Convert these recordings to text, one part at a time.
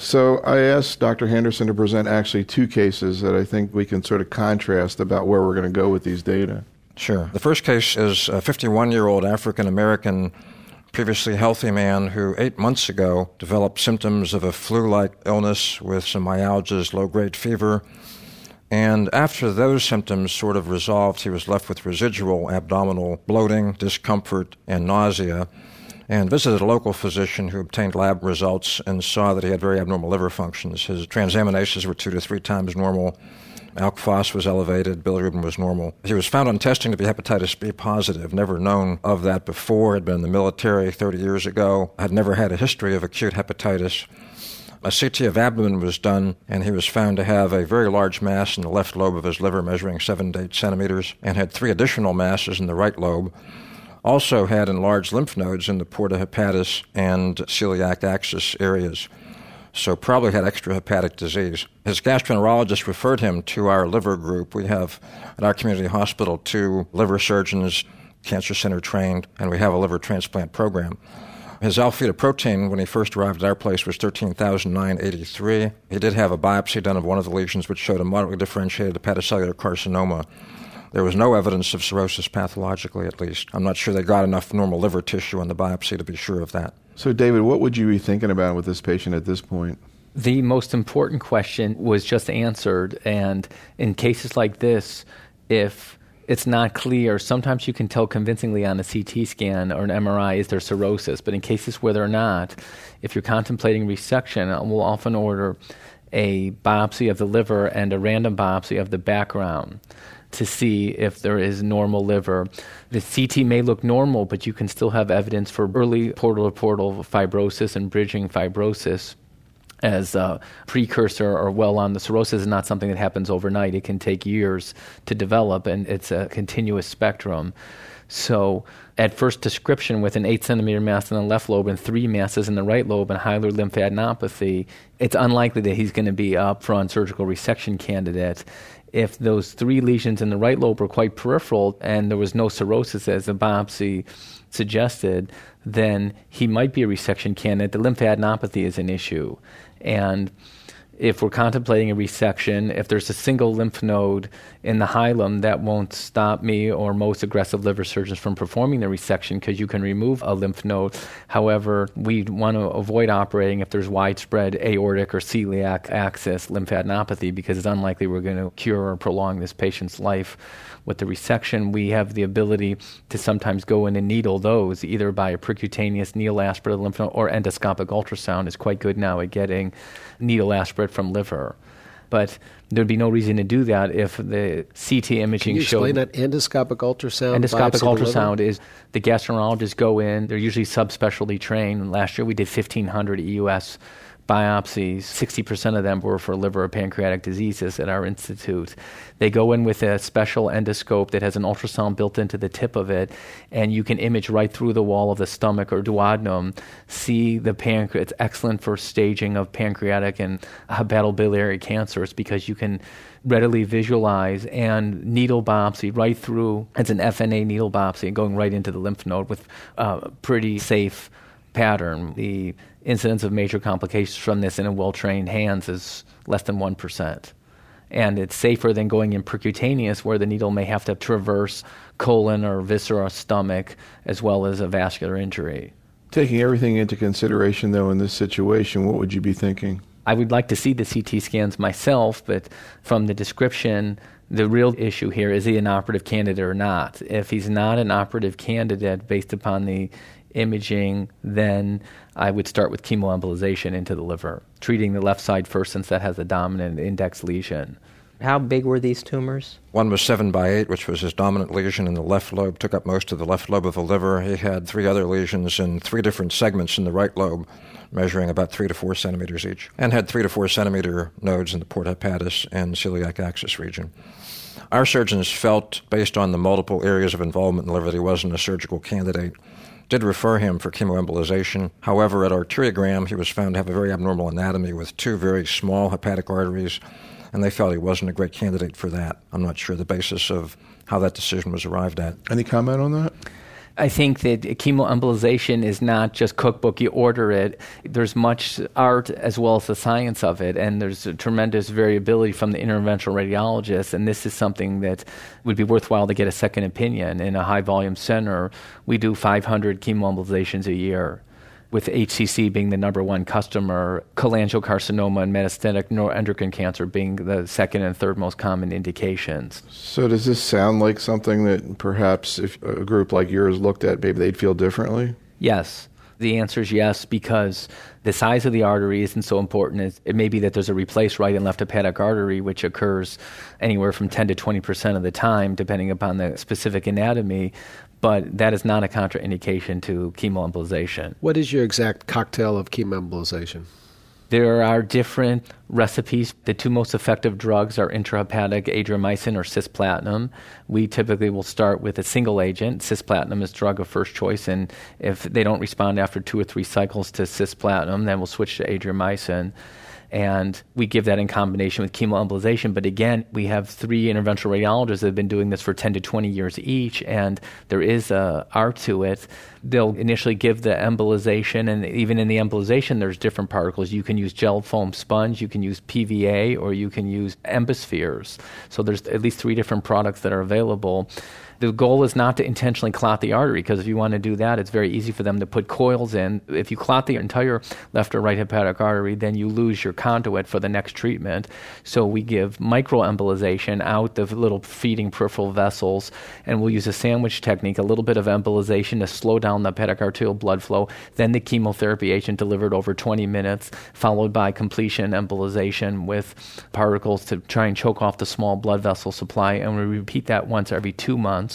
So I asked Dr. Henderson to present actually two cases that I think we can sort of contrast about where we're going to go with these data. Sure. The first case is a 51 year old African American, previously healthy man who eight months ago developed symptoms of a flu like illness with some myalgias, low grade fever. And after those symptoms sort of resolved, he was left with residual abdominal bloating, discomfort, and nausea and visited a local physician who obtained lab results and saw that he had very abnormal liver functions. His transaminases were two to three times normal. Alk phos was elevated, bilirubin was normal. He was found on testing to be hepatitis B positive, never known of that before, had been in the military 30 years ago, had never had a history of acute hepatitis. A CT of abdomen was done, and he was found to have a very large mass in the left lobe of his liver, measuring 7 to 8 centimeters, and had three additional masses in the right lobe also had enlarged lymph nodes in the porta hepatis and celiac axis areas. So probably had extrahepatic disease. His gastroenterologist referred him to our liver group. We have at our community hospital two liver surgeons, cancer center trained, and we have a liver transplant program. His alpha fetoprotein, when he first arrived at our place, was 13,983. He did have a biopsy done of one of the lesions, which showed a moderately differentiated hepatocellular carcinoma. There was no evidence of cirrhosis pathologically, at least. I'm not sure they got enough normal liver tissue on the biopsy to be sure of that. So, David, what would you be thinking about with this patient at this point? The most important question was just answered. And in cases like this, if it's not clear, sometimes you can tell convincingly on a CT scan or an MRI is there cirrhosis. But in cases where they're not, if you're contemplating resection, we'll often order a biopsy of the liver and a random biopsy of the background to see if there is normal liver. The CT may look normal, but you can still have evidence for early portal to portal fibrosis and bridging fibrosis as a precursor or well on the cirrhosis is not something that happens overnight. It can take years to develop, and it's a continuous spectrum. So, at first description, with an 8 centimeter mass in the left lobe and three masses in the right lobe and hilar lymphadenopathy, it's unlikely that he's going to be a upfront surgical resection candidate if those three lesions in the right lobe were quite peripheral and there was no cirrhosis as the biopsy suggested, then he might be a resection candidate. The lymphadenopathy is an issue. And if we're contemplating a resection, if there's a single lymph node in the hilum, that won't stop me or most aggressive liver surgeons from performing the resection because you can remove a lymph node. However, we want to avoid operating if there's widespread aortic or celiac axis lymphadenopathy because it's unlikely we're going to cure or prolong this patient's life with the resection, we have the ability to sometimes go in and needle those either by a percutaneous needle aspirate lymph node or endoscopic ultrasound is quite good now at getting needle aspirate from liver. But there'd be no reason to do that if the CT imaging Can you showed. explain that endoscopic ultrasound? Endoscopic biopsy of the liver? ultrasound is the gastroenterologists go in. They're usually subspecialty trained. Last year we did 1,500 EUS biopsies. 60% of them were for liver or pancreatic diseases at our institute. They go in with a special endoscope that has an ultrasound built into the tip of it, and you can image right through the wall of the stomach or duodenum, see the pancreas. It's excellent for staging of pancreatic and uh, hepatobiliary cancers because you can readily visualize and needle biopsy right through. It's an FNA needle biopsy going right into the lymph node with a pretty safe pattern. The incidence of major complications from this in a well trained hands is less than 1%. And it's safer than going in percutaneous, where the needle may have to traverse colon or viscera or stomach, as well as a vascular injury. Taking everything into consideration, though, in this situation, what would you be thinking? I would like to see the CT scans myself, but from the description, the real issue here is he an operative candidate or not? If he's not an operative candidate based upon the imaging, then I would start with chemoembolization into the liver, treating the left side first since that has a dominant index lesion. How big were these tumors? One was 7 by 8, which was his dominant lesion in the left lobe, took up most of the left lobe of the liver. He had three other lesions in three different segments in the right lobe, measuring about 3 to 4 centimeters each, and had 3 to 4 centimeter nodes in the porta hepatis and celiac axis region. Our surgeons felt, based on the multiple areas of involvement in the liver, that he wasn't a surgical candidate did refer him for chemoembolization. However, at arteriogram, he was found to have a very abnormal anatomy with two very small hepatic arteries, and they felt he wasn't a great candidate for that. I'm not sure the basis of how that decision was arrived at. Any comment on that? I think that chemoembolization is not just cookbook, you order it. There's much art as well as the science of it, and there's a tremendous variability from the interventional radiologist. And this is something that would be worthwhile to get a second opinion. In a high volume center, we do 500 chemoembolizations a year with HCC being the number one customer, cholangiocarcinoma and metastatic neuroendocrine cancer being the second and third most common indications. So, does this sound like something that perhaps if a group like yours looked at, maybe they'd feel differently? Yes. The answer is yes, because the size of the artery isn't so important. It may be that there's a replaced right and left hepatic artery, which occurs anywhere from 10 to 20 percent of the time, depending upon the specific anatomy but that is not a contraindication to chemoembolization. What is your exact cocktail of chemoembolization? There are different recipes. The two most effective drugs are intrahepatic adriamycin or cisplatin. We typically will start with a single agent. Cisplatin is drug of first choice, and if they don't respond after two or three cycles to cisplatin, then we'll switch to adriamycin and we give that in combination with chemoembolization. But again, we have three interventional radiologists that have been doing this for 10 to 20 years each, and there is a art to it. They'll initially give the embolization, and even in the embolization, there's different particles. You can use gel foam sponge, you can use PVA, or you can use embospheres. So there's at least three different products that are available. The goal is not to intentionally clot the artery because if you want to do that, it's very easy for them to put coils in. If you clot the entire left or right hepatic artery, then you lose your conduit for the next treatment. So we give microembolization out the little feeding peripheral vessels, and we'll use a sandwich technique, a little bit of embolization to slow down the hepatic arterial blood flow, then the chemotherapy agent delivered over 20 minutes, followed by completion embolization with particles to try and choke off the small blood vessel supply, and we repeat that once every two months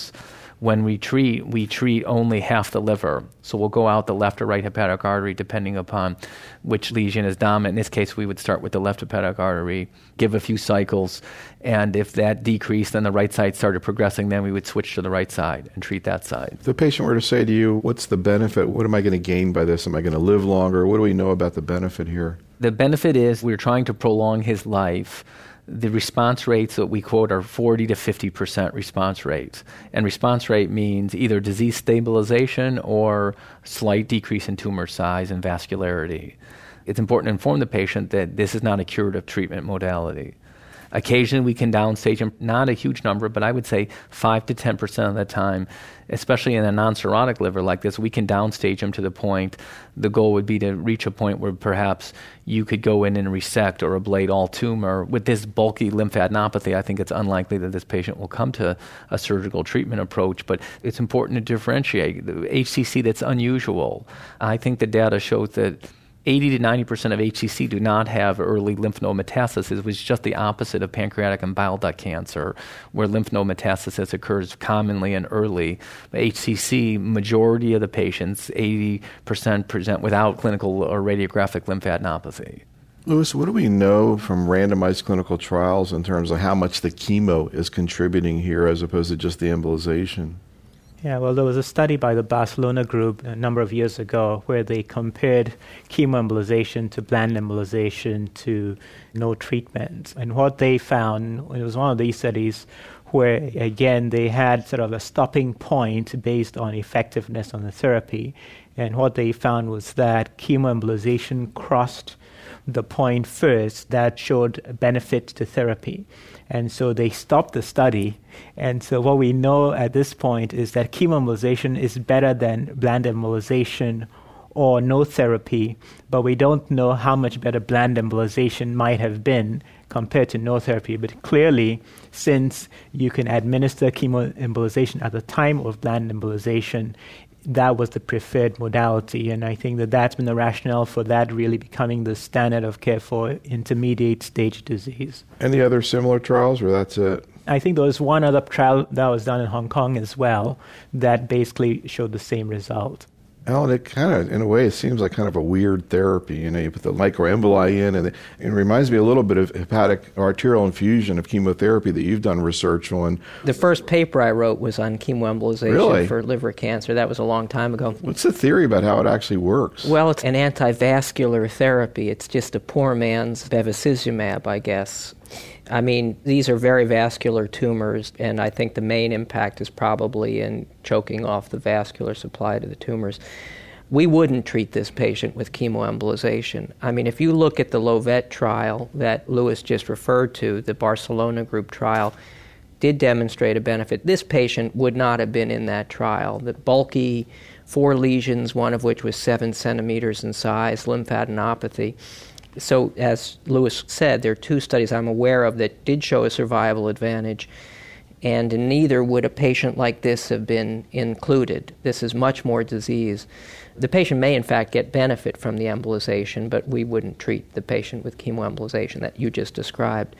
When we treat, we treat only half the liver. So we'll go out the left or right hepatic artery depending upon which lesion is dominant. In this case, we would start with the left hepatic artery, give a few cycles, and if that decreased, then the right side started progressing, then we would switch to the right side and treat that side. If the patient were to say to you, What's the benefit? What am I going to gain by this? Am I going to live longer? What do we know about the benefit here? The benefit is we're trying to prolong his life the response rates that we quote are 40 to 50 percent response rates. And response rate means either disease stabilization or slight decrease in tumor size and vascularity. It's important to inform the patient that this is not a curative treatment modality. Occasionally, we can downstage them, not a huge number, but I would say 5 to 10% of the time, especially in a non cirrhotic liver like this, we can downstage them to the point. The goal would be to reach a point where perhaps you could go in and resect or ablate all tumor. With this bulky lymphadenopathy, I think it's unlikely that this patient will come to a surgical treatment approach, but it's important to differentiate. The HCC that's unusual. I think the data shows that 80 to 90 percent of HCC do not have early lymph node metastasis, which is just the opposite of pancreatic and bile duct cancer, where lymph node metastasis occurs commonly and early. HCC, majority of the patients, 80 percent, present without clinical or radiographic lymphadenopathy. Lewis, what do we know from randomized clinical trials in terms of how much the chemo is contributing here as opposed to just the embolization? Yeah, well, there was a study by the Barcelona group a number of years ago where they compared chemoembolization to bland embolization to no treatment. And what they found, it was one of these studies where, again, they had sort of a stopping point based on effectiveness on the therapy. And what they found was that chemoembolization crossed the point first that showed benefit to therapy. And so they stopped the study. And so what we know at this point is that chemoembolization is better than bland embolization or no therapy, but we don't know how much better bland embolization might have been compared to no therapy. But clearly, since you can administer chemoembolization at the time of bland embolization, that was the preferred modality. And I think that that's been the rationale for that really becoming the standard of care for intermediate stage disease. Any other similar trials, or that's it? I think there was one other trial that was done in Hong Kong as well that basically showed the same result. Alan, it kind of, in a way, it seems like kind of a weird therapy. You know, you put the microemboli in, and it, it, reminds me a little bit of hepatic arterial infusion of chemotherapy that you've done research on. The first paper I wrote was on chemoembolization really? for liver cancer. That was a long time ago. What's the theory about how it actually works? Well, it's an antivascular therapy. It's just a poor man's bevacizumab, I guess. I mean, these are very vascular tumors, and I think the main impact is probably in choking off the vascular supply to the tumors. We wouldn't treat this patient with chemoembolization. I mean, if you look at the Llovet trial that Lewis just referred to, the Barcelona group trial, did demonstrate a benefit. This patient would not have been in that trial. The bulky, four lesions, one of which was seven centimeters in size, lymphadenopathy so, as Lewis said, there are two studies I'm aware of that did show a survival advantage, and neither would a patient like this have been included. This is much more disease. The patient may, in fact, get benefit from the embolization, but we wouldn't treat the patient with chemoembolization that you just described.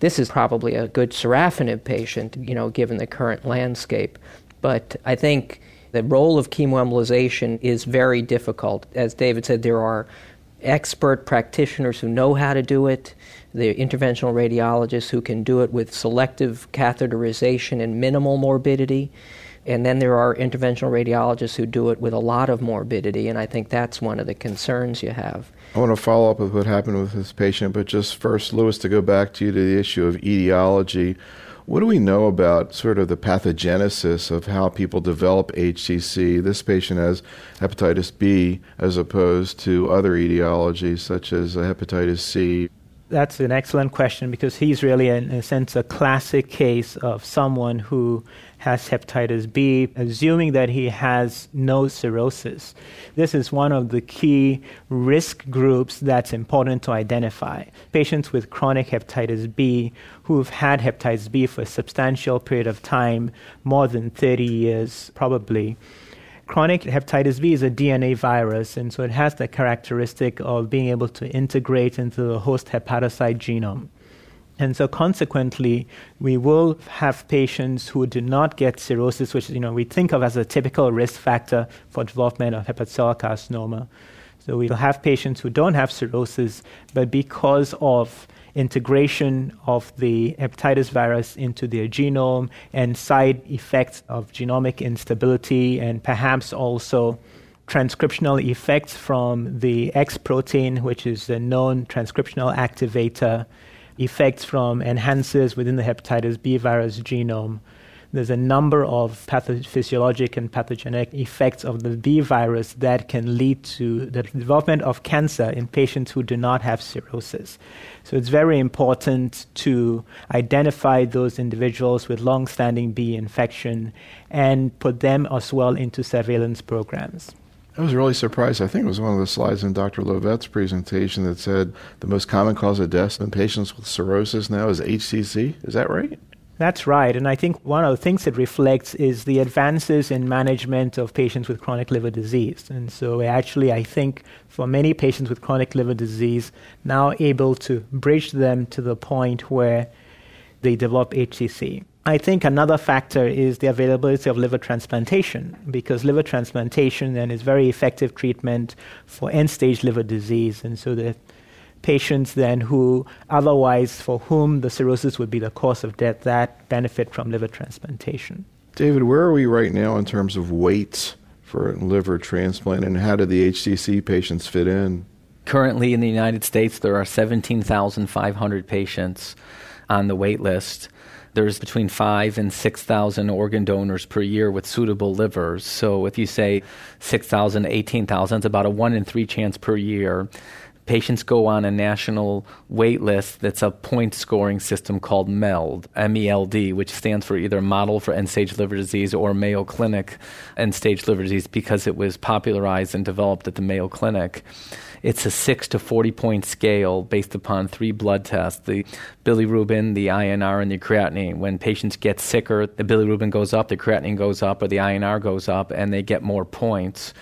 This is probably a good sorafenib patient, you know, given the current landscape. But I think the role of chemoembolization is very difficult. As David said, there are expert practitioners who know how to do it, the interventional radiologists who can do it with selective catheterization and minimal morbidity. And then there are interventional radiologists who do it with a lot of morbidity, and I think that's one of the concerns you have. I want to follow up with what happened with this patient, but just first, Lewis, to go back to you to the issue of etiology. What do we know about sort of the pathogenesis of how people develop HCC? This patient has hepatitis B as opposed to other etiologies such as hepatitis C. That's an excellent question because he's really, in a sense, a classic case of someone who has hepatitis B, assuming that he has no cirrhosis. This is one of the key risk groups that's important to identify. Patients with chronic hepatitis B who've had hepatitis B for a substantial period of time, more than 30 years probably. Chronic hepatitis B is a DNA virus, and so it has the characteristic of being able to integrate into the host hepatocyte genome. And so consequently, we will have patients who do not get cirrhosis, which you know we think of as a typical risk factor for development of hepatocellular carcinoma. So we'll have patients who don't have cirrhosis, but because of integration of the hepatitis virus into their genome and side effects of genomic instability and perhaps also transcriptional effects from the X protein, which is a known transcriptional activator effects from enhancers within the hepatitis B virus genome. There's a number of pathophysiologic and pathogenic effects of the B virus that can lead to the development of cancer in patients who do not have cirrhosis. So it's very important to identify those individuals with long standing B infection and put them as well into surveillance programs. I was really surprised. I think it was one of the slides in Dr. Llovet's presentation that said the most common cause of death in patients with cirrhosis now is HCC. Is that right? That's right. And I think one of the things it reflects is the advances in management of patients with chronic liver disease. And so, actually, I think for many patients with chronic liver disease, now able to bridge them to the point where they develop HCC. I think another factor is the availability of liver transplantation, because liver transplantation then is very effective treatment for end stage liver disease. And so the patients then who otherwise for whom the cirrhosis would be the cause of death that benefit from liver transplantation. David, where are we right now in terms of waits for liver transplant and how do the HCC patients fit in? Currently in the United States there are 17,500 patients on the wait list there's between five and 6,000 organ donors per year with suitable livers. So if you say 6,000, 18,000, it's about a one in three chance per year. Patients go on a national wait list that's a point scoring system called MELD, M E L D, which stands for either Model for End Stage Liver Disease or Mayo Clinic End Stage Liver Disease because it was popularized and developed at the Mayo Clinic. It's a 6 to 40 point scale based upon three blood tests the bilirubin, the INR, and the creatinine. When patients get sicker, the bilirubin goes up, the creatinine goes up, or the INR goes up, and they get more points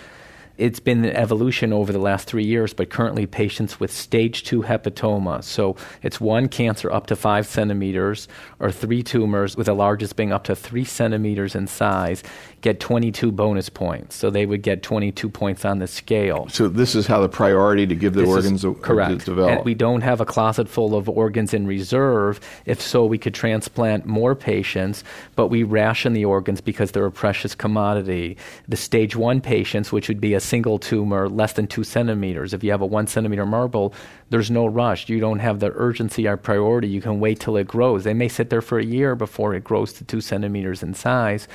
it's been an evolution over the last three years, but currently patients with stage two hepatoma. So it's one cancer up to five centimeters or three tumors, with the largest being up to three centimeters in size, get 22 bonus points. So they would get 22 points on the scale. So this is how the priority to give the this organs is correct. develop. And we don't have a closet full of organs in reserve. If so, we could transplant more patients, but we ration the organs because they're a precious commodity. The stage one patients, which would be a single tumor less than two centimeters. If you have a one centimeter marble, there's no rush. You don't have the urgency or priority. You can wait till it grows. They may sit there for a year before it grows to two centimeters in size.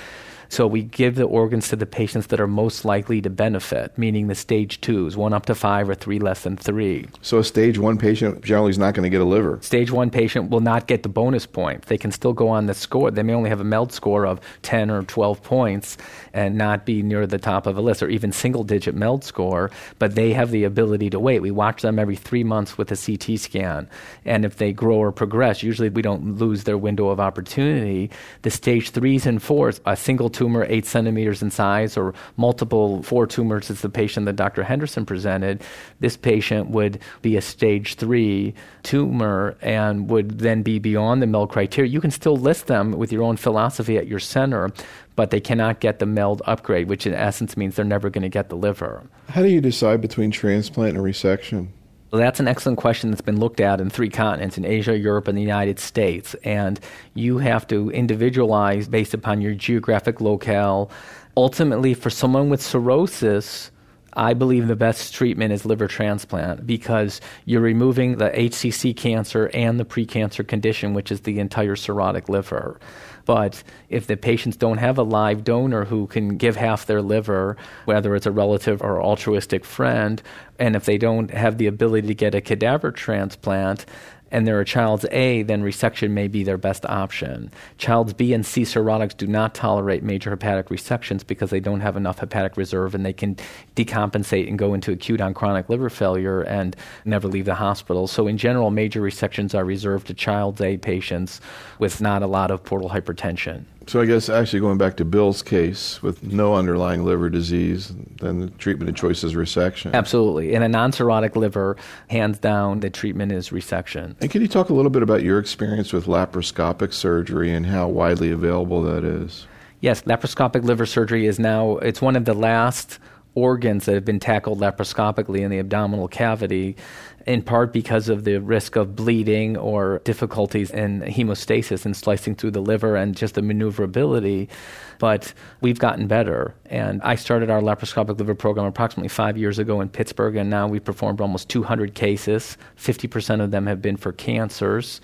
So we give the organs to the patients that are most likely to benefit, meaning the stage twos, one up to five or three less than three. So a stage one patient generally is not going to get a liver. Stage one patient will not get the bonus point. They can still go on the score. They may only have a MELD score of 10 or 12 points and not be near the top of a list or even single digit MELD score, but they have the ability to wait. We watch them every three months with a CT scan. And if they grow or progress, usually we don't lose their window of opportunity. The stage threes and fours, a single tumor eight centimeters in size or multiple four tumors is the patient that Dr. Henderson presented, this patient would be a stage three tumor and would then be beyond the MELD criteria. You can still list them with your own philosophy at your center, but they cannot get the MELD upgrade, which in essence means they're never going to get the liver. How do you decide between transplant and resection? Well, that's an excellent question that's been looked at in three continents in Asia, Europe, and the United States. And you have to individualize based upon your geographic locale. Ultimately, for someone with cirrhosis, I believe the best treatment is liver transplant because you're removing the HCC cancer and the precancer condition, which is the entire cirrhotic liver. But if the patients don't have a live donor who can give half their liver, whether it's a relative or altruistic friend, and if they don't have the ability to get a cadaver transplant, and they're a child's A, then resection may be their best option. Child's B and C cirrhotics do not tolerate major hepatic resections because they don't have enough hepatic reserve and they can decompensate and go into acute on chronic liver failure and never leave the hospital. So, in general, major resections are reserved to child's A patients with not a lot of portal hypertension. So I guess actually going back to Bill's case with no underlying liver disease, then the treatment of choice is resection. Absolutely. In a non-cirrhotic liver, hands down, the treatment is resection. And can you talk a little bit about your experience with laparoscopic surgery and how widely available that is? Yes, laparoscopic liver surgery is now it's one of the last organs that have been tackled laparoscopically in the abdominal cavity in part because of the risk of bleeding or difficulties in hemostasis and slicing through the liver and just the maneuverability. But we've gotten better. And I started our laparoscopic liver program approximately five years ago in Pittsburgh, and now we've performed almost 200 cases. 50% of them have been for cancers.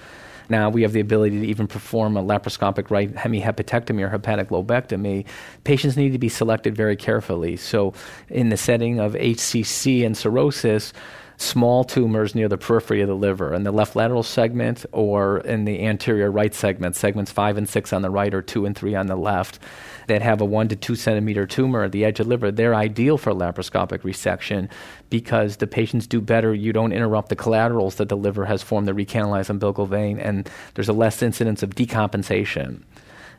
Now we have the ability to even perform a laparoscopic right hemihepatectomy or hepatic lobectomy. Patients need to be selected very carefully. So, in the setting of HCC and cirrhosis, small tumors near the periphery of the liver in the left lateral segment or in the anterior right segment, segments five and six on the right or two and three on the left, that have a one to two centimeter tumor at the edge of the liver, they're ideal for laparoscopic resection because the patients do better. You don't interrupt the collaterals that the liver has formed, the recanalized umbilical vein, and there's a less incidence of decompensation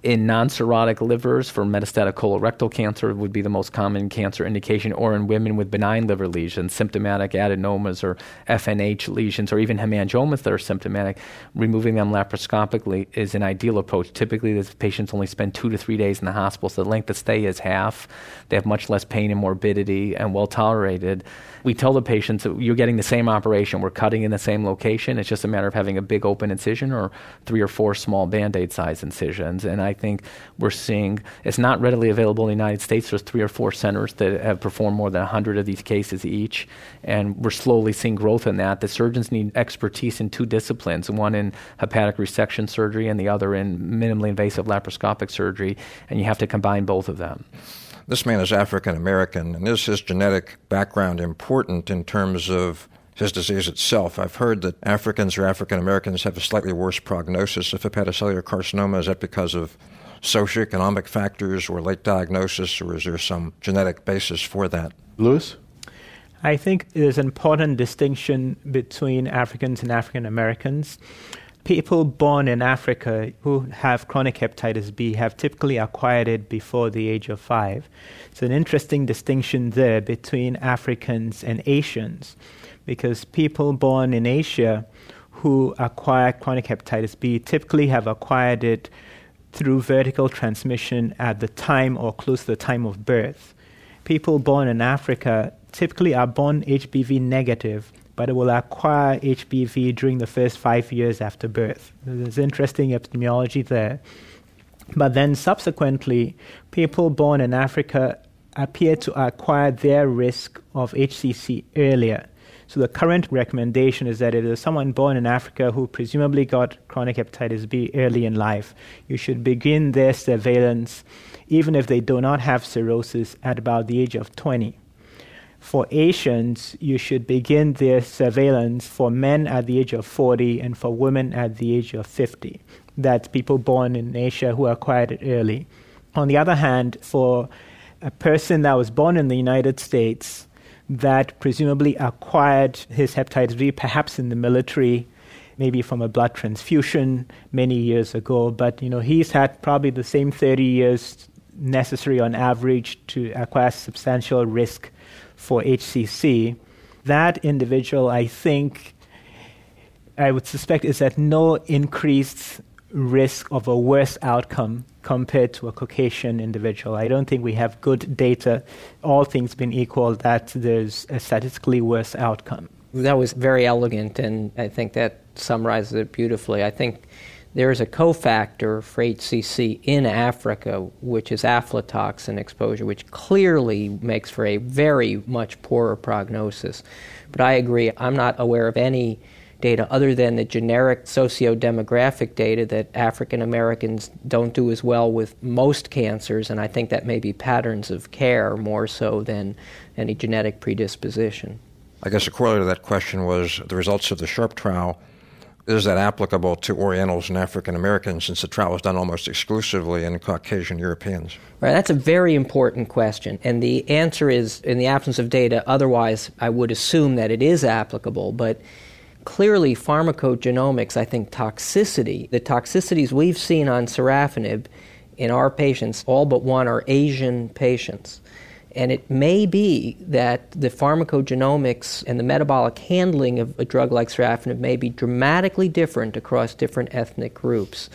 in non-cirrhotic livers for metastatic colorectal cancer would be the most common cancer indication, or in women with benign liver lesions, symptomatic adenomas or FNH lesions, or even hemangiomas that are symptomatic. Removing them laparoscopically is an ideal approach. Typically, the patients only spend two to three days in the hospital, so the length of stay is half. They have much less pain and morbidity and well tolerated. We tell the patients that you're getting the same operation. We're cutting in the same location. It's just a matter of having a big open incision or three or four small band aid size incisions. And I think we're seeing it's not readily available in the United States. There's three or four centers that have performed more than 100 of these cases each, and we're slowly seeing growth in that. The surgeons need expertise in two disciplines one in hepatic resection surgery and the other in minimally invasive laparoscopic surgery, and you have to combine both of them. This man is African American, and is his genetic background important in terms of his disease itself. I've heard that Africans or African Americans have a slightly worse prognosis of hepatocellular carcinoma. Is that because of socioeconomic factors or late diagnosis, or is there some genetic basis for that? Lewis? I think there's an important distinction between Africans and African Americans. People born in Africa who have chronic hepatitis B have typically acquired it before the age of five. It's an interesting distinction there between Africans and Asians because people born in Asia who acquire chronic hepatitis B typically have acquired it through vertical transmission at the time or close to the time of birth. People born in Africa typically are born HBV negative, but it will acquire HBV during the first five years after birth. There's interesting epidemiology there. But then subsequently, people born in Africa appear to acquire their risk of HCC earlier. So the current recommendation is that if there's someone born in Africa who presumably got chronic hepatitis B early in life, you should begin their surveillance even if they do not have cirrhosis at about the age of 20. For Asians, you should begin their surveillance for men at the age of 40 and for women at the age of 50. That's people born in Asia who acquired it early. On the other hand, for a person that was born in the United States, that presumably acquired his hepatitis B, perhaps in the military, maybe from a blood transfusion many years ago. But you know, he's had probably the same 30 years necessary on average to acquire substantial risk for HCC. That individual, I think, I would suspect, is at no increased risk of a worse outcome compared to a Caucasian individual. I don't think we have good data, all things being equal, that there's a statistically worse outcome. That was very elegant, and I think that summarizes it beautifully. I think there is a cofactor for HCC in Africa, which is aflatoxin exposure, which clearly makes for a very much poorer prognosis. But I agree, I'm not aware of any data other than the generic socio-demographic data that African Americans don't do as well with most cancers, and I think that may be patterns of care more so than any genetic predisposition. I guess a corollary to that question was the results of the SHARP trial. Is that applicable to Orientals and African Americans since the trial was done almost exclusively in Caucasian Europeans? Right, that's a very important question. And the answer is in the absence of data, otherwise, I would assume that it is applicable. But clearly pharmacogenomics, I think toxicity, the toxicities we've seen on sorafenib in our patients, all but one are Asian patients. And it may be that the pharmacogenomics and the metabolic handling of a drug like sorafenib may be dramatically different across different ethnic groups.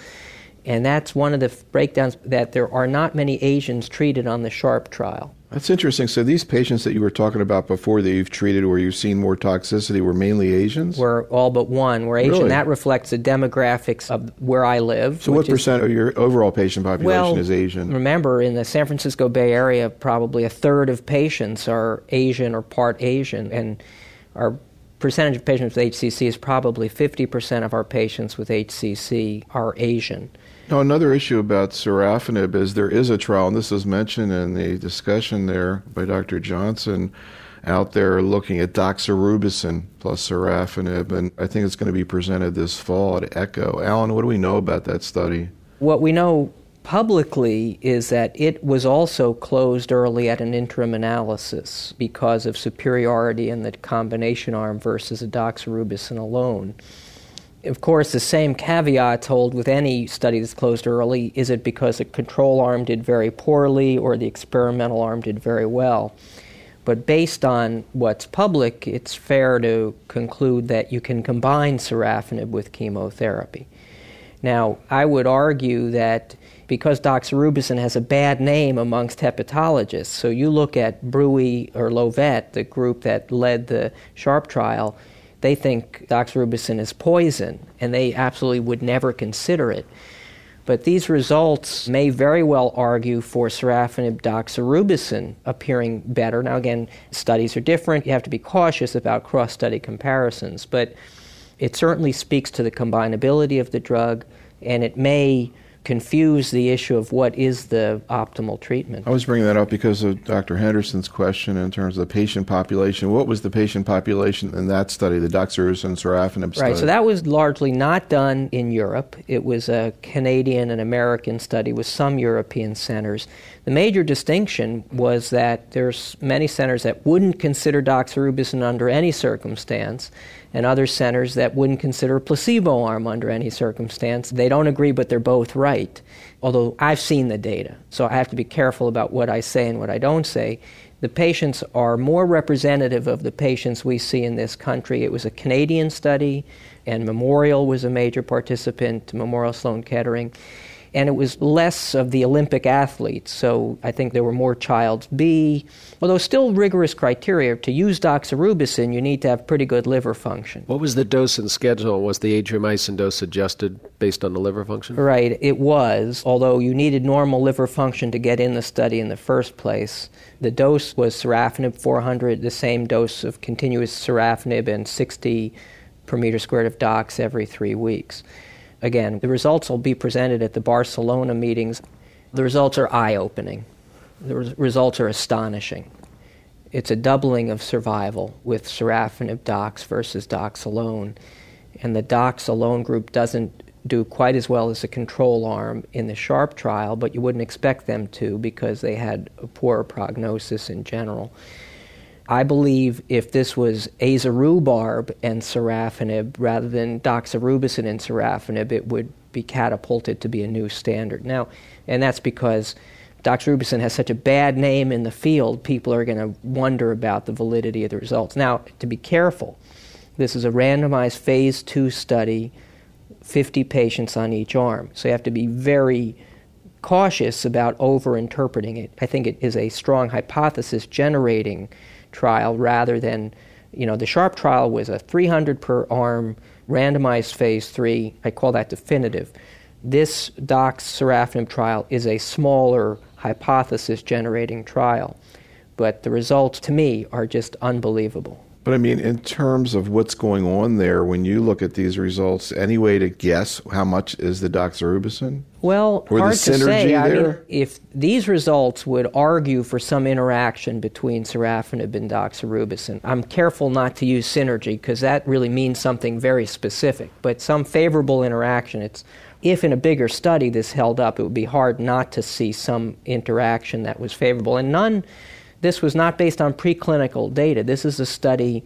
And that's one of the breakdowns that there are not many Asians treated on the SHARP trial. That's interesting. So these patients that you were talking about before that you've treated where you've seen more toxicity were mainly Asians? Were all but one were Asian. Really? That reflects the demographics of where I live. So what which is- percent of your overall patient population well, is Asian? Remember, in the San Francisco Bay Area, probably a third of patients are Asian or part Asian, and our percentage of patients with HCC is probably 50% of our patients with HCC are Asian. Now, another issue about sorafenib is there is a trial, and this was mentioned in the discussion there by Dr. Johnson, out there looking at doxorubicin plus sorafenib, and I think it's going to be presented this fall at ECHO. Alan, what do we know about that study? What we know publicly is that it was also closed early at an interim analysis because of superiority in the combination arm versus a doxorubicin alone. Of course, the same caveats hold with any study that's closed early. Is it because the control arm did very poorly or the experimental arm did very well? But based on what's public, it's fair to conclude that you can combine sorafenib with chemotherapy. Now, I would argue that because doxorubicin has a bad name amongst hepatologists, so you look at Bruix or Llovet, the group that led the SHARP trial, they think doxorubicin is poison, and they absolutely would never consider it. But these results may very well argue for sorafenib doxorubicin appearing better. Now, again, studies are different. You have to be cautious about cross study comparisons, but it certainly speaks to the combinability of the drug, and it may confuse the issue of what is the optimal treatment. I was bringing that up because of Dr. Henderson's question in terms of the patient population. What was the patient population in that study, the doxorubicin sorafenib study? Right, so that was largely not done in Europe. It was a Canadian and American study with some European centers. The major distinction was that there's many centers that wouldn't consider doxorubicin under any circumstance, and other centers that wouldn't consider a placebo arm under any circumstance. They don't agree, but they're both right. Although I've seen the data, so I have to be careful about what I say and what I don't say. The patients are more representative of the patients we see in this country. It was a Canadian study, and Memorial was a major participant, Memorial Sloan Kettering. And it was less of the Olympic athletes. So I think there were more Child's B, although still rigorous criteria. To use doxorubicin, you need to have pretty good liver function. What was the dose and schedule? Was the adriamycin dose adjusted based on the liver function? Right, it was, although you needed normal liver function to get in the study in the first place. The dose was sorafenib 400, the same dose of continuous sorafenib and 60 per meter squared of dox every three weeks. Again, the results will be presented at the Barcelona meetings. The results are eye opening, the res- results are astonishing. It's a doubling of survival with sorafenib dox versus dox alone. And the dox alone group doesn't do quite as well as the control arm in the SHARP trial, but you wouldn't expect them to because they had a poorer prognosis in general. I believe if this was azarubarb and sorafenib rather than doxorubicin and sorafenib, it would be catapulted to be a new standard. Now, and that's because doxorubicin has such a bad name in the field, people are going to wonder about the validity of the results. Now, to be careful, this is a randomized phase two study, 50 patients on each arm. So you have to be very cautious about over interpreting it. I think it is a strong hypothesis generating trial rather than, you know, the SHARP trial was a 300 per arm randomized phase three. I call that definitive. This DOX sorafenib trial is a smaller hypothesis generating trial, but the results to me are just unbelievable. But I mean, in terms of what's going on there, when you look at these results, any way to guess how much is the doxorubicin? Well, Or the hard to say. I mean, there? if these results would argue for some interaction between sorafenib and doxorubicin, I'm careful not to use synergy because that really means something very specific. But some favorable interaction, it's if in a bigger study this held up, it would be hard not to see some interaction that was favorable. And none, this was not based on preclinical data. This is a study,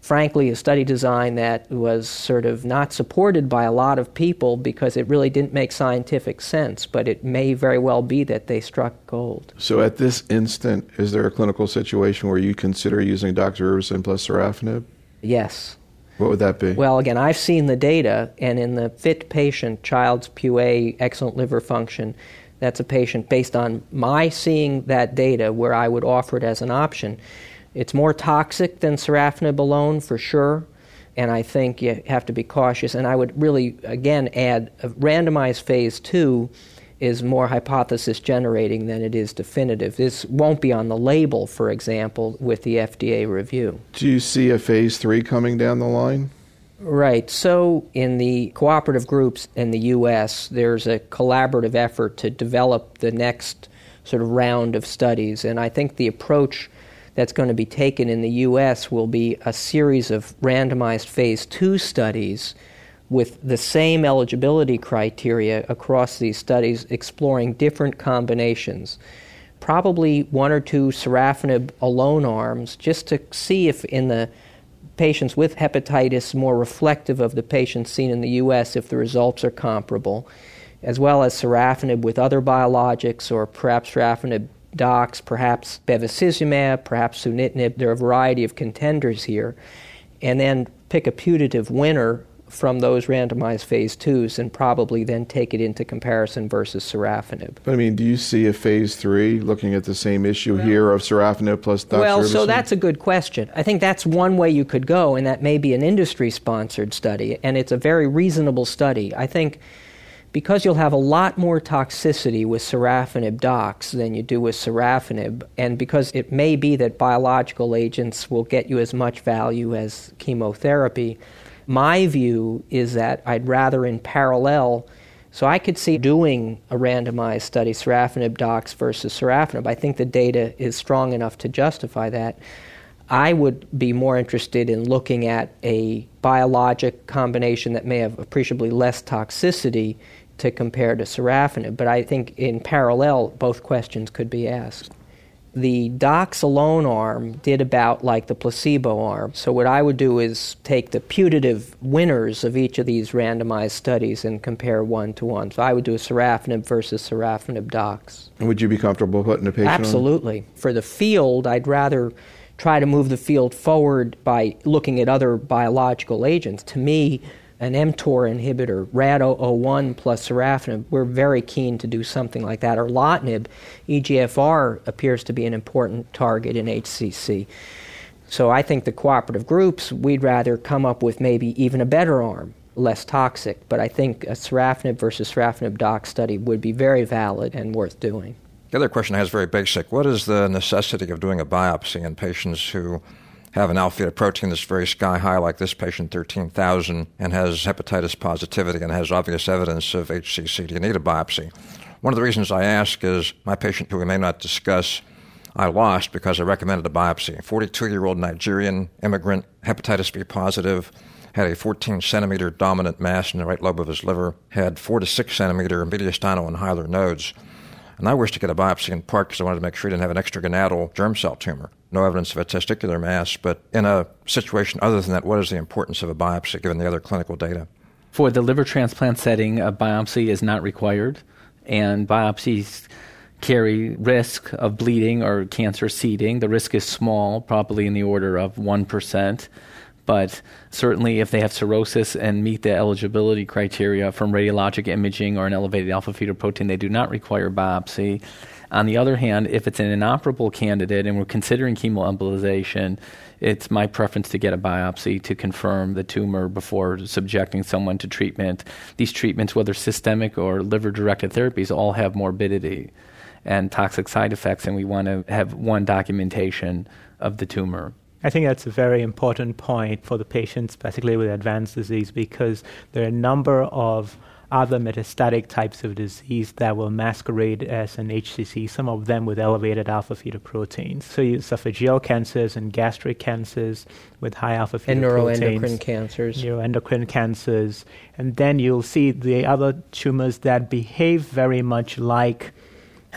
frankly, a study design that was sort of not supported by a lot of people because it really didn't make scientific sense. But it may very well be that they struck gold. So at this instant, is there a clinical situation where you consider using doxorubicin plus sorafenib? Yes. What would that be? Well, again, I've seen the data, and in the fit patient, Child-Pugh A, excellent liver function, that's a patient based on my seeing that data where I would offer it as an option. It's more toxic than sorafenib alone, for sure, and I think you have to be cautious. And I would really, again, add a randomized phase two is more hypothesis generating than it is definitive. This won't be on the label, for example, with the FDA review. Do you see a phase three coming down the line? Right. So, in the cooperative groups in the U.S., there's a collaborative effort to develop the next sort of round of studies. And I think the approach that's going to be taken in the U.S. will be a series of randomized phase two studies with the same eligibility criteria across these studies, exploring different combinations. Probably one or two sorafenib alone arms, just to see if in the patients with hepatitis more reflective of the patients seen in the U.S. if the results are comparable, as well as sorafenib with other biologics or perhaps sorafenib dox, perhaps bevacizumab, perhaps sunitinib. There are a variety of contenders here. And then pick a putative winner from those randomized phase twos and probably then take it into comparison versus sorafenib. But I mean, do you see a phase three looking at the same issue here of sorafenib plus doxorubicin? Well, so that's a good question. I think that's one way you could go, and that may be an industry sponsored study, and it's a very reasonable study. I think because you'll have a lot more toxicity with sorafenib dox than you do with sorafenib, and because it may be that biological agents will get you as much value as chemotherapy, my view is that I'd rather in parallel. So I could see doing a randomized study, sorafenib dox versus sorafenib. I think the data is strong enough to justify that. I would be more interested in looking at a biologic combination that may have appreciably less toxicity to compare to sorafenib. But I think in parallel, both questions could be asked the dox alone arm did about like the placebo arm. So, what I would do is take the putative winners of each of these randomized studies and compare one to one. So, I would do a sorafenib versus sorafenib dox. And would you be comfortable putting a patient on? Absolutely. For the field, I'd rather try to move the field forward by looking at other biological agents. To me, an mTOR inhibitor, RAD001 plus sorafenib, we're very keen to do something like that. Or erlotinib, EGFR appears to be an important target in HCC. So I think the cooperative groups, we'd rather come up with maybe even a better arm, less toxic. But I think a sorafenib versus sorafenib dox study would be very valid and worth doing. The other question I have is very basic. What is the necessity of doing a biopsy in patients who have an alpha protein that's very sky high, like this patient, 13,000, and has hepatitis positivity and has obvious evidence of HCC? Do you need a biopsy? One of the reasons I ask is my patient, who we may not discuss, I lost because I recommended a biopsy. 42 year old Nigerian immigrant, hepatitis B positive, had a 14 centimeter dominant mass in the right lobe of his liver, had 4 to 6 centimeter mediastinal and hilar nodes. And I wished to get a biopsy in part because I wanted to make sure he didn't have an extragonadal germ cell tumor. No evidence of a testicular mass, but in a situation other than that, what is the importance of a biopsy given the other clinical data? For the liver transplant setting, a biopsy is not required, and biopsies carry risk of bleeding or cancer seeding. The risk is small, probably in the order of 1%. But certainly, if they have cirrhosis and meet the eligibility criteria from radiologic imaging or an elevated alpha fetoprotein, they do not require biopsy. On the other hand, if it's an inoperable candidate and we're considering chemoembolization, it's my preference to get a biopsy to confirm the tumor before subjecting someone to treatment. These treatments, whether systemic or liver directed therapies, all have morbidity and toxic side effects, and we want to have one documentation of the tumor. I think that's a very important point for the patients, particularly with advanced disease, because there are a number of other metastatic types of disease that will masquerade as an HCC, some of them with elevated alpha fetoproteins. So you have esophageal cancers and gastric cancers with high alpha fetoproteins. And neuroendocrine cancers. Neuroendocrine cancers. And then you'll see the other tumors that behave very much like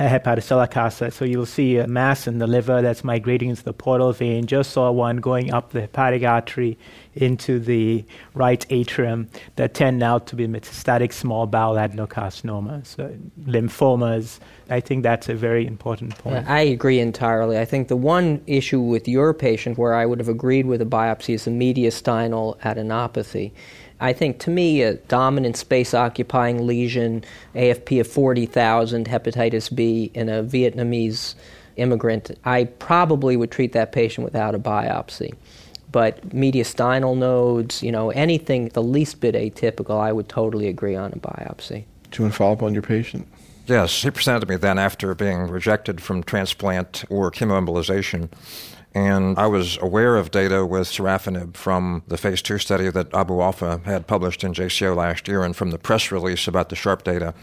hepatocellular carcinoma. So you'll see a mass in the liver that's migrating into the portal vein. Just saw one going up the hepatic artery into the right atrium that tend now to be metastatic small bowel adenocarcinoma. So lymphomas. I think that's a very important point. I agree entirely. I think the one issue with your patient where I would have agreed with a biopsy is the mediastinal adenopathy. I think to me, a dominant space occupying lesion, AFP of 40,000, hepatitis B in a Vietnamese immigrant, I probably would treat that patient without a biopsy. But mediastinal nodes, you know, anything the least bit atypical, I would totally agree on a biopsy. Do you want to follow up on your patient? Yes, he presented to me then after being rejected from transplant or chemoembolization and I was aware of data with sorafenib from the phase two study that Abou-Alfa had published in JCO last year and from the press release about the SHARP data.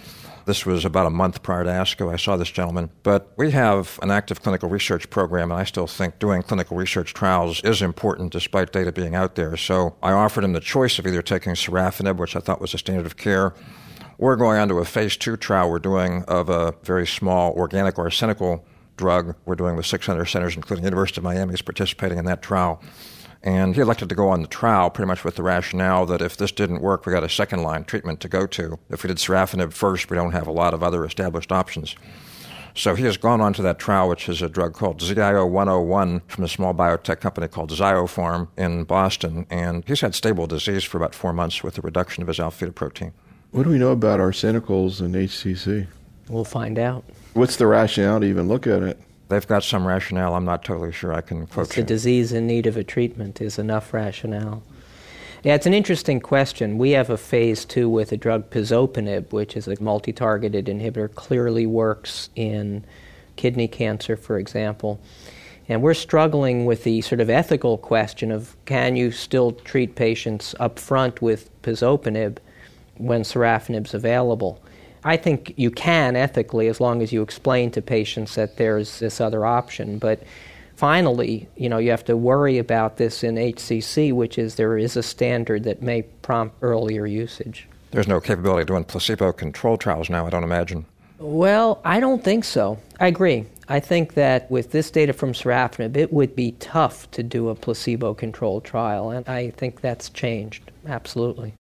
This was about a month prior to ASCO. I saw this gentleman. But we have an active clinical research program, and I still think doing clinical research trials is important despite data being out there. So I offered him the choice of either taking sorafenib, which I thought was a standard of care, or going on to a phase two trial we're doing of a very small organic arsenical drug we're doing with 600 centers, including University of Miami, is participating in that trial. And he elected to go on the trial pretty much with the rationale that if this didn't work, we got a second line treatment to go to. If we did sorafenib first, we don't have a lot of other established options. So he has gone on to that trial, which is a drug called ZIO 101 from a small biotech company called Ziopharm in Boston. And he's had stable disease for about four months with a reduction of his alpha protein. What do we know about arsenicals and HCC? We'll find out. What's the rationale to even look at it? They've got some rationale. I'm not totally sure I can quote it's you. a disease in need of a treatment is enough rationale. Yeah, it's an interesting question. We have a phase two with a drug pazopanib, which is a multi-targeted inhibitor, clearly works in kidney cancer, for example. And we're struggling with the sort of ethical question of can you still treat patients up front with pazopanib when sorafenib's available? I think you can ethically as long as you explain to patients that there's this other option. But finally, you know, you have to worry about this in HCC, which is there is a standard that may prompt earlier usage. There's no capability of doing placebo controlled trials now, I don't imagine. Well, I don't think so. I agree. I think that with this data from sorafenib, it would be tough to do a placebo controlled trial, and I think that's changed, absolutely.